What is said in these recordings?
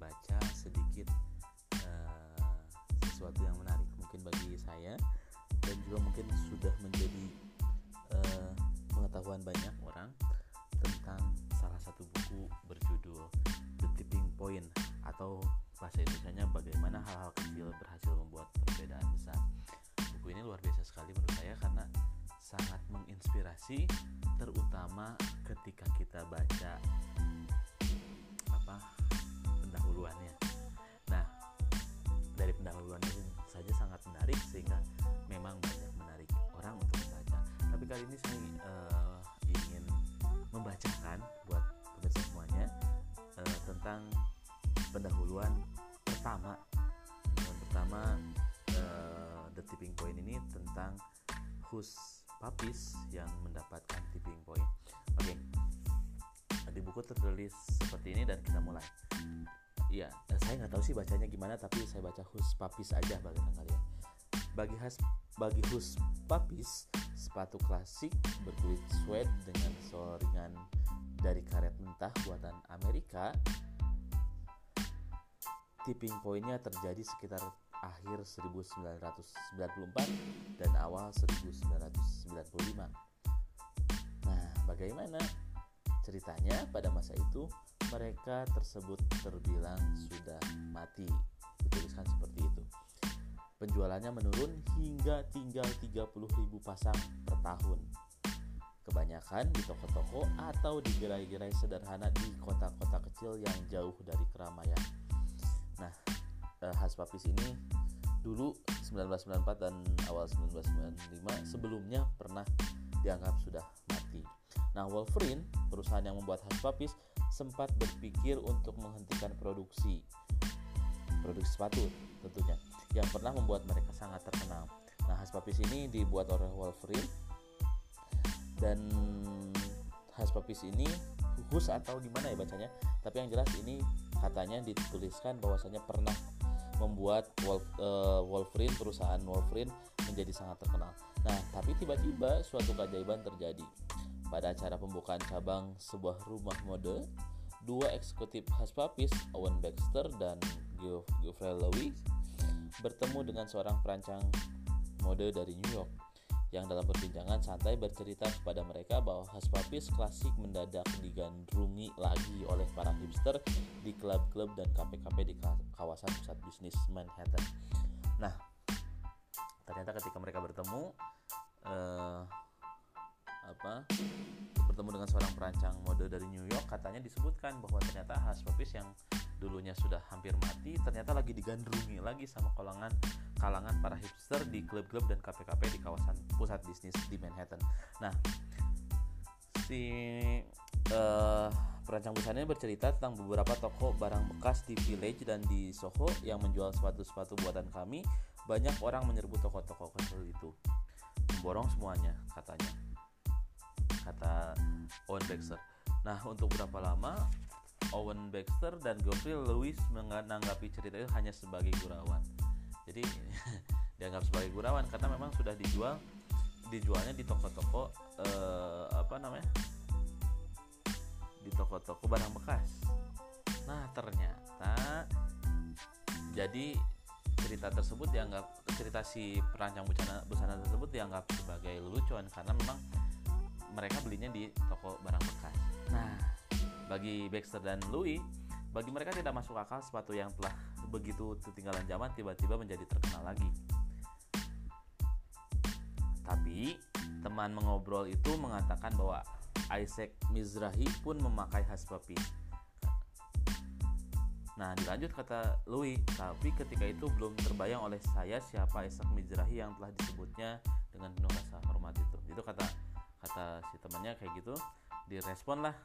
membaca sedikit uh, sesuatu yang menarik mungkin bagi saya dan juga mungkin sudah menjadi uh, pengetahuan banyak orang tentang salah satu buku berjudul The Tipping Point atau bahasa Indonesia-nya bagaimana hal-hal kecil berhasil membuat perbedaan besar. Buku ini luar biasa sekali menurut saya karena sangat menginspirasi terutama ketika kita baca apa pendahuluannya. Nah, dari pendahuluannya saja sangat menarik sehingga memang banyak menarik orang untuk membaca. Tapi kali ini saya uh, ingin membacakan buat pemirsa semuanya uh, tentang pendahuluan pertama. Yang pertama uh, the tipping point ini tentang Hus Papis yang mendapatkan tipping point. Oke. Okay. Di buku tertulis seperti ini dan kita mulai. Iya, saya nggak tahu sih bacanya gimana, tapi saya baca Hus Papis aja bagi kalian. Bagi has bagi Hus Papis, sepatu klasik berkulit suede dengan sol ringan dari karet mentah buatan Amerika tipping pointnya terjadi sekitar akhir 1994 dan awal 1995. Nah, bagaimana ceritanya pada masa itu mereka tersebut terbilang sudah mati. Dituliskan seperti itu. Penjualannya menurun hingga tinggal 30.000 pasang per tahun. Kebanyakan di toko-toko atau di gerai-gerai sederhana di kota-kota kecil yang jauh dari keramaian. Nah, khas papis ini dulu 1994 dan awal 1995 sebelumnya pernah dianggap sudah mati. Nah, Wolverine, perusahaan yang membuat khas papis, sempat berpikir untuk menghentikan produksi produksi sepatu tentunya yang pernah membuat mereka sangat terkenal. Nah, khas papis ini dibuat oleh Wolverine dan khas papis ini Hus atau gimana ya bacanya tapi yang jelas ini katanya dituliskan bahwasanya pernah membuat Wolf, uh, Wolverine perusahaan Wolverine menjadi sangat terkenal. Nah, tapi tiba-tiba suatu keajaiban terjadi. Pada acara pembukaan cabang sebuah rumah mode, dua eksekutif khas papis, Owen Baxter dan Geoffrey Lewis, bertemu dengan seorang perancang mode dari New York yang dalam perbincangan santai bercerita kepada mereka bahwa Haspapis klasik mendadak digandrungi lagi oleh para hipster di klub-klub dan kafe-kafe di kawasan pusat bisnis Manhattan. Nah, ternyata ketika mereka bertemu, eh, apa bertemu dengan seorang perancang mode dari New York katanya disebutkan bahwa ternyata Haspapis yang dulunya sudah hampir mati ternyata lagi digandrungi lagi sama kalangan kalangan para hipster di klub-klub dan kafe-kafe di kawasan pusat bisnis di Manhattan. Nah, si uh, perancang busana bercerita tentang beberapa toko barang bekas di Village dan di Soho yang menjual sepatu-sepatu buatan kami. Banyak orang menyerbu toko-toko kecil itu, memborong semuanya katanya. Kata Owen Baxter. Nah, untuk berapa lama Owen Baxter dan Geoffrey Lewis menanggapi cerita itu hanya sebagai gurauan. Jadi dianggap sebagai gurauan karena memang sudah dijual dijualnya di toko-toko eh, apa namanya? di toko-toko barang bekas. Nah, ternyata jadi cerita tersebut dianggap cerita si perancang busana busana tersebut dianggap sebagai lelucon karena memang mereka belinya di toko barang bekas. Nah, bagi Baxter dan Louis, bagi mereka tidak masuk akal sepatu yang telah begitu ketinggalan zaman tiba-tiba menjadi terkenal lagi. Tapi teman mengobrol itu mengatakan bahwa Isaac Mizrahi pun memakai haspapi. Nah, dilanjut kata Louis, tapi ketika itu belum terbayang oleh saya siapa Isaac Mizrahi yang telah disebutnya dengan penuh rasa hormat itu. Itu kata kata si temannya kayak gitu, direspon lah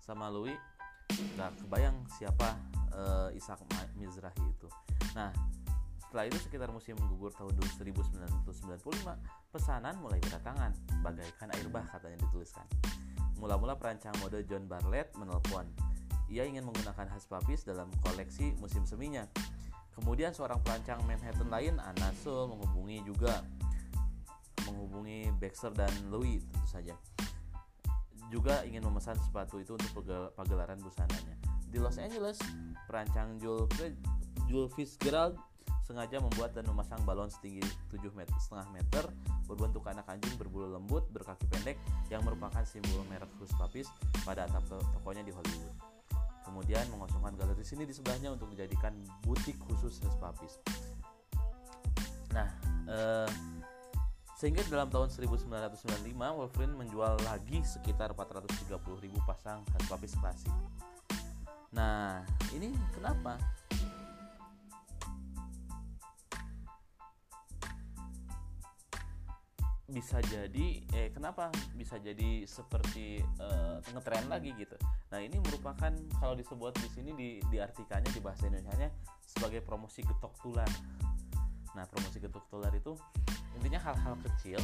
sama Louis. Nggak kebayang siapa uh, Ishak Mizrahi itu. Nah setelah itu sekitar musim gugur tahun 1995 pesanan mulai berdatangan. Bagaikan air bah katanya dituliskan. Mula-mula perancang mode John Bartlett menelpon. Ia ingin menggunakan khas papis dalam koleksi musim seminya. Kemudian seorang perancang Manhattan lain Anna Sul menghubungi juga menghubungi Baxter dan Louis tentu saja juga ingin memesan sepatu itu untuk pagelaran busananya. Di Los Angeles, perancang Jules, Fitzgerald sengaja membuat dan memasang balon setinggi 7 meter, setengah meter berbentuk anak anjing berbulu lembut berkaki pendek yang merupakan simbol merek Hush Puppies pada atap tokonya di Hollywood. Kemudian mengosongkan galeri sini di sebelahnya untuk dijadikan butik khusus Hush Puppies. Nah, eh, sehingga dalam tahun 1995 Wolverine menjual lagi sekitar 430.000 pasang Hush Puppies klasik. Nah, ini kenapa? bisa jadi eh kenapa bisa jadi seperti uh, ngetren lagi gitu. Nah ini merupakan kalau disebut di sini di diartikannya di bahasa Indonesia sebagai promosi getok tular. Nah promosi getok tular itu intinya hal-hal kecil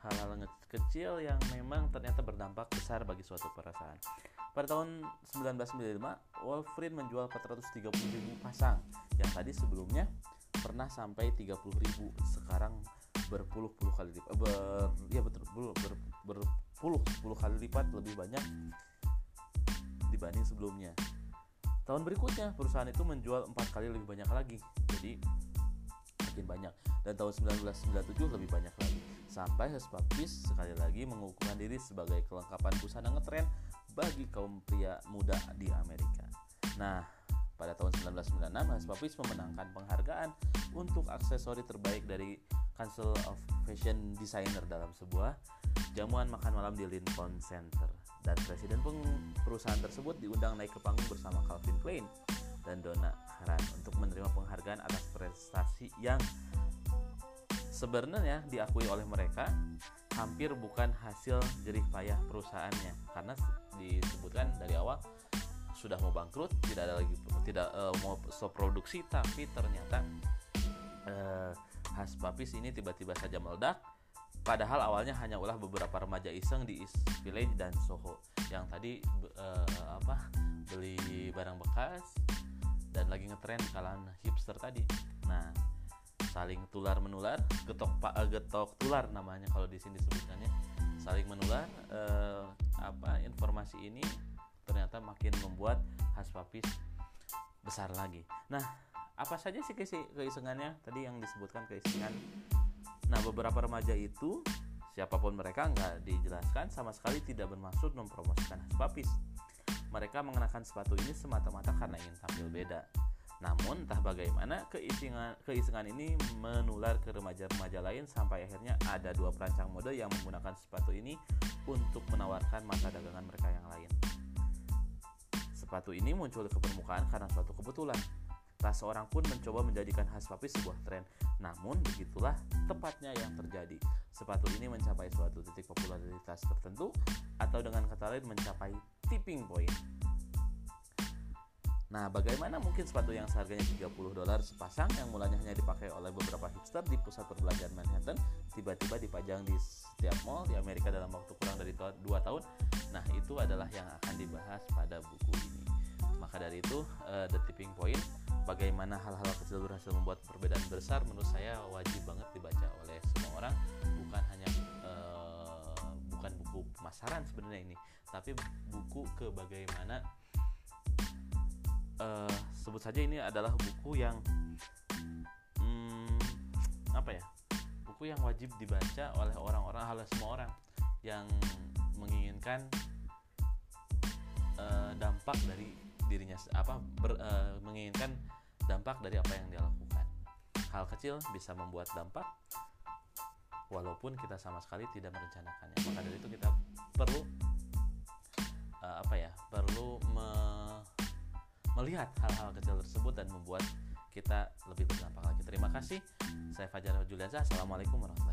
hal hal-hal kecil yang memang ternyata berdampak besar bagi suatu perasaan. Pada tahun 1995, Wolverine menjual 430.000 pasang. Yang tadi sebelumnya pernah sampai 30.000 sekarang berpuluh-puluh kali lipat ber ya betul ber, berpuluh-puluh kali lipat lebih banyak dibanding sebelumnya. Tahun berikutnya perusahaan itu menjual empat kali lebih banyak lagi. Jadi makin banyak. Dan tahun 1997 lebih banyak lagi. Sampai Hespapis sekali lagi mengukuhkan diri sebagai kelengkapan busana ngetren bagi kaum pria muda di Amerika. Nah pada tahun 1996, Hush Puppies memenangkan penghargaan untuk aksesori terbaik dari Council of Fashion Designer dalam sebuah jamuan makan malam di Lincoln Center. Dan presiden perusahaan tersebut diundang naik ke panggung bersama Calvin Klein dan Donna Haran untuk menerima penghargaan atas prestasi yang sebenarnya diakui oleh mereka hampir bukan hasil jerih payah perusahaannya. Karena disebutkan dari awal sudah mau bangkrut tidak ada lagi tidak uh, mau stop produksi tapi ternyata uh, Has Papis ini tiba-tiba saja meledak. Padahal awalnya hanya ulah beberapa remaja iseng di East Village dan Soho. Yang tadi uh, apa beli barang bekas dan lagi ngetren kalangan hipster tadi nah saling tular menular getok pak getok tular namanya kalau di sini disebutkannya saling menular uh, apa informasi ini ternyata makin membuat Haspapis besar lagi. Nah, apa saja sih keisengannya tadi yang disebutkan keisengan? Nah, beberapa remaja itu siapa pun mereka nggak dijelaskan sama sekali tidak bermaksud mempromosikan Haspapis. Mereka mengenakan sepatu ini semata-mata karena ingin tampil beda. Namun entah bagaimana keisengan, keisengan ini menular ke remaja-remaja lain sampai akhirnya ada dua perancang mode yang menggunakan sepatu ini untuk menawarkan mata dagangan mereka yang lain. Sepatu ini muncul ke permukaan karena suatu kebetulan. Tak seorang pun mencoba menjadikan khas papi sebuah tren. Namun begitulah tepatnya yang terjadi. Sepatu ini mencapai suatu titik popularitas tertentu atau dengan kata lain mencapai tipping point. Nah, bagaimana mungkin sepatu yang seharganya 30 dolar sepasang yang mulanya hanya dipakai oleh beberapa hipster di pusat perbelanjaan Manhattan tiba-tiba dipajang di setiap mall di Amerika dalam waktu kurang dari 2 tahun? Nah, itu adalah yang akan dibahas pada buku ini maka dari itu uh, the tipping point bagaimana hal-hal kecil berhasil membuat perbedaan besar menurut saya wajib banget dibaca oleh semua orang bukan hanya uh, pemasaran sebenarnya ini tapi buku ke bagaimana uh, sebut saja ini adalah buku yang hmm, apa ya buku yang wajib dibaca oleh orang-orang hal semua orang yang menginginkan uh, dampak dari dirinya apa ber, uh, menginginkan dampak dari apa yang dia lakukan. Hal kecil bisa membuat dampak walaupun kita sama sekali tidak merencanakannya. Maka dari itu kita perlu uh, apa ya? Perlu me melihat hal-hal kecil tersebut dan membuat kita lebih berdampak lagi. Terima kasih. Saya Fajar Julianza. Assalamualaikum warahmatullahi